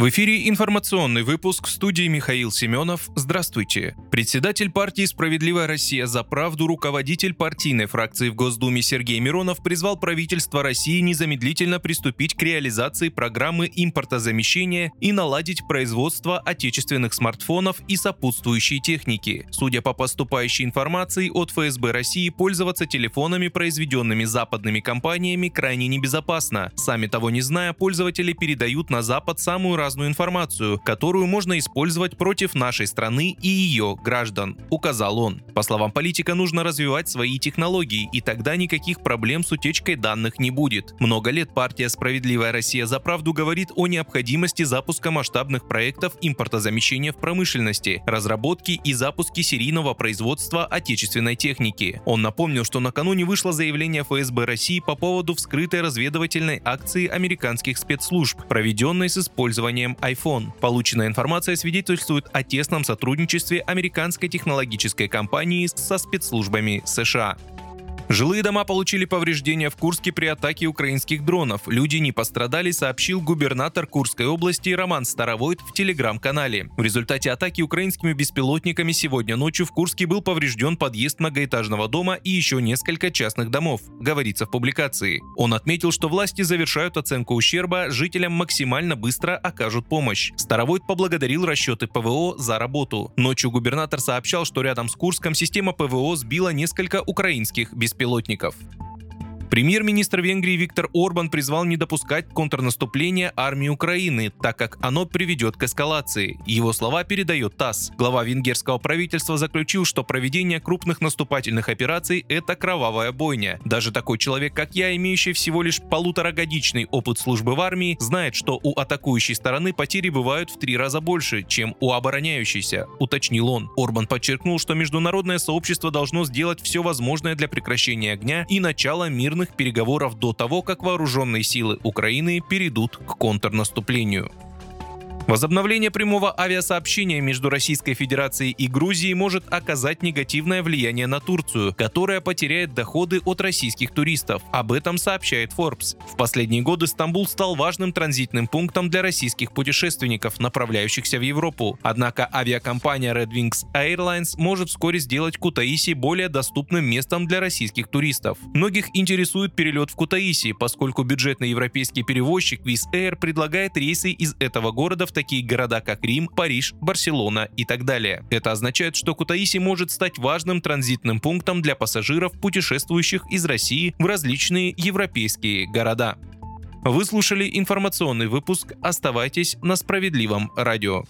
В эфире информационный выпуск в студии Михаил Семенов. Здравствуйте. Председатель партии «Справедливая Россия за правду», руководитель партийной фракции в Госдуме Сергей Миронов призвал правительство России незамедлительно приступить к реализации программы импортозамещения и наладить производство отечественных смартфонов и сопутствующей техники. Судя по поступающей информации от ФСБ России, пользоваться телефонами, произведенными западными компаниями, крайне небезопасно. Сами того не зная, пользователи передают на Запад самую разную разную информацию, которую можно использовать против нашей страны и ее граждан, указал он. По словам политика, нужно развивать свои технологии, и тогда никаких проблем с утечкой данных не будет. Много лет партия «Справедливая Россия за правду» говорит о необходимости запуска масштабных проектов импортозамещения в промышленности, разработки и запуске серийного производства отечественной техники. Он напомнил, что накануне вышло заявление ФСБ России по поводу вскрытой разведывательной акции американских спецслужб, проведенной с использованием приложением iPhone. Полученная информация свидетельствует о тесном сотрудничестве американской технологической компании со спецслужбами США. Жилые дома получили повреждения в Курске при атаке украинских дронов. Люди не пострадали, сообщил губернатор Курской области Роман Старовойт в телеграм-канале. В результате атаки украинскими беспилотниками сегодня ночью в Курске был поврежден подъезд многоэтажного дома и еще несколько частных домов, говорится в публикации. Он отметил, что власти завершают оценку ущерба, жителям максимально быстро окажут помощь. Старовойт поблагодарил расчеты ПВО за работу. Ночью губернатор сообщал, что рядом с Курском система ПВО сбила несколько украинских беспилотников беспилотников. Премьер-министр Венгрии Виктор Орбан призвал не допускать контрнаступления армии Украины, так как оно приведет к эскалации. Его слова передает ТАСС. Глава венгерского правительства заключил, что проведение крупных наступательных операций – это кровавая бойня. Даже такой человек, как я, имеющий всего лишь полуторагодичный опыт службы в армии, знает, что у атакующей стороны потери бывают в три раза больше, чем у обороняющейся, уточнил он. Орбан подчеркнул, что международное сообщество должно сделать все возможное для прекращения огня и начала мирных мирных переговоров до того, как вооруженные силы Украины перейдут к контрнаступлению. Возобновление прямого авиасообщения между Российской Федерацией и Грузией может оказать негативное влияние на Турцию, которая потеряет доходы от российских туристов. Об этом сообщает Forbes. В последние годы Стамбул стал важным транзитным пунктом для российских путешественников, направляющихся в Европу. Однако авиакомпания Red Wings Airlines может вскоре сделать Кутаиси более доступным местом для российских туристов. Многих интересует перелет в Кутаиси, поскольку бюджетный европейский перевозчик Wizz Air предлагает рейсы из этого города в такие города, как Рим, Париж, Барселона и так далее. Это означает, что Кутаиси может стать важным транзитным пунктом для пассажиров, путешествующих из России в различные европейские города. Вы слушали информационный выпуск. Оставайтесь на справедливом радио.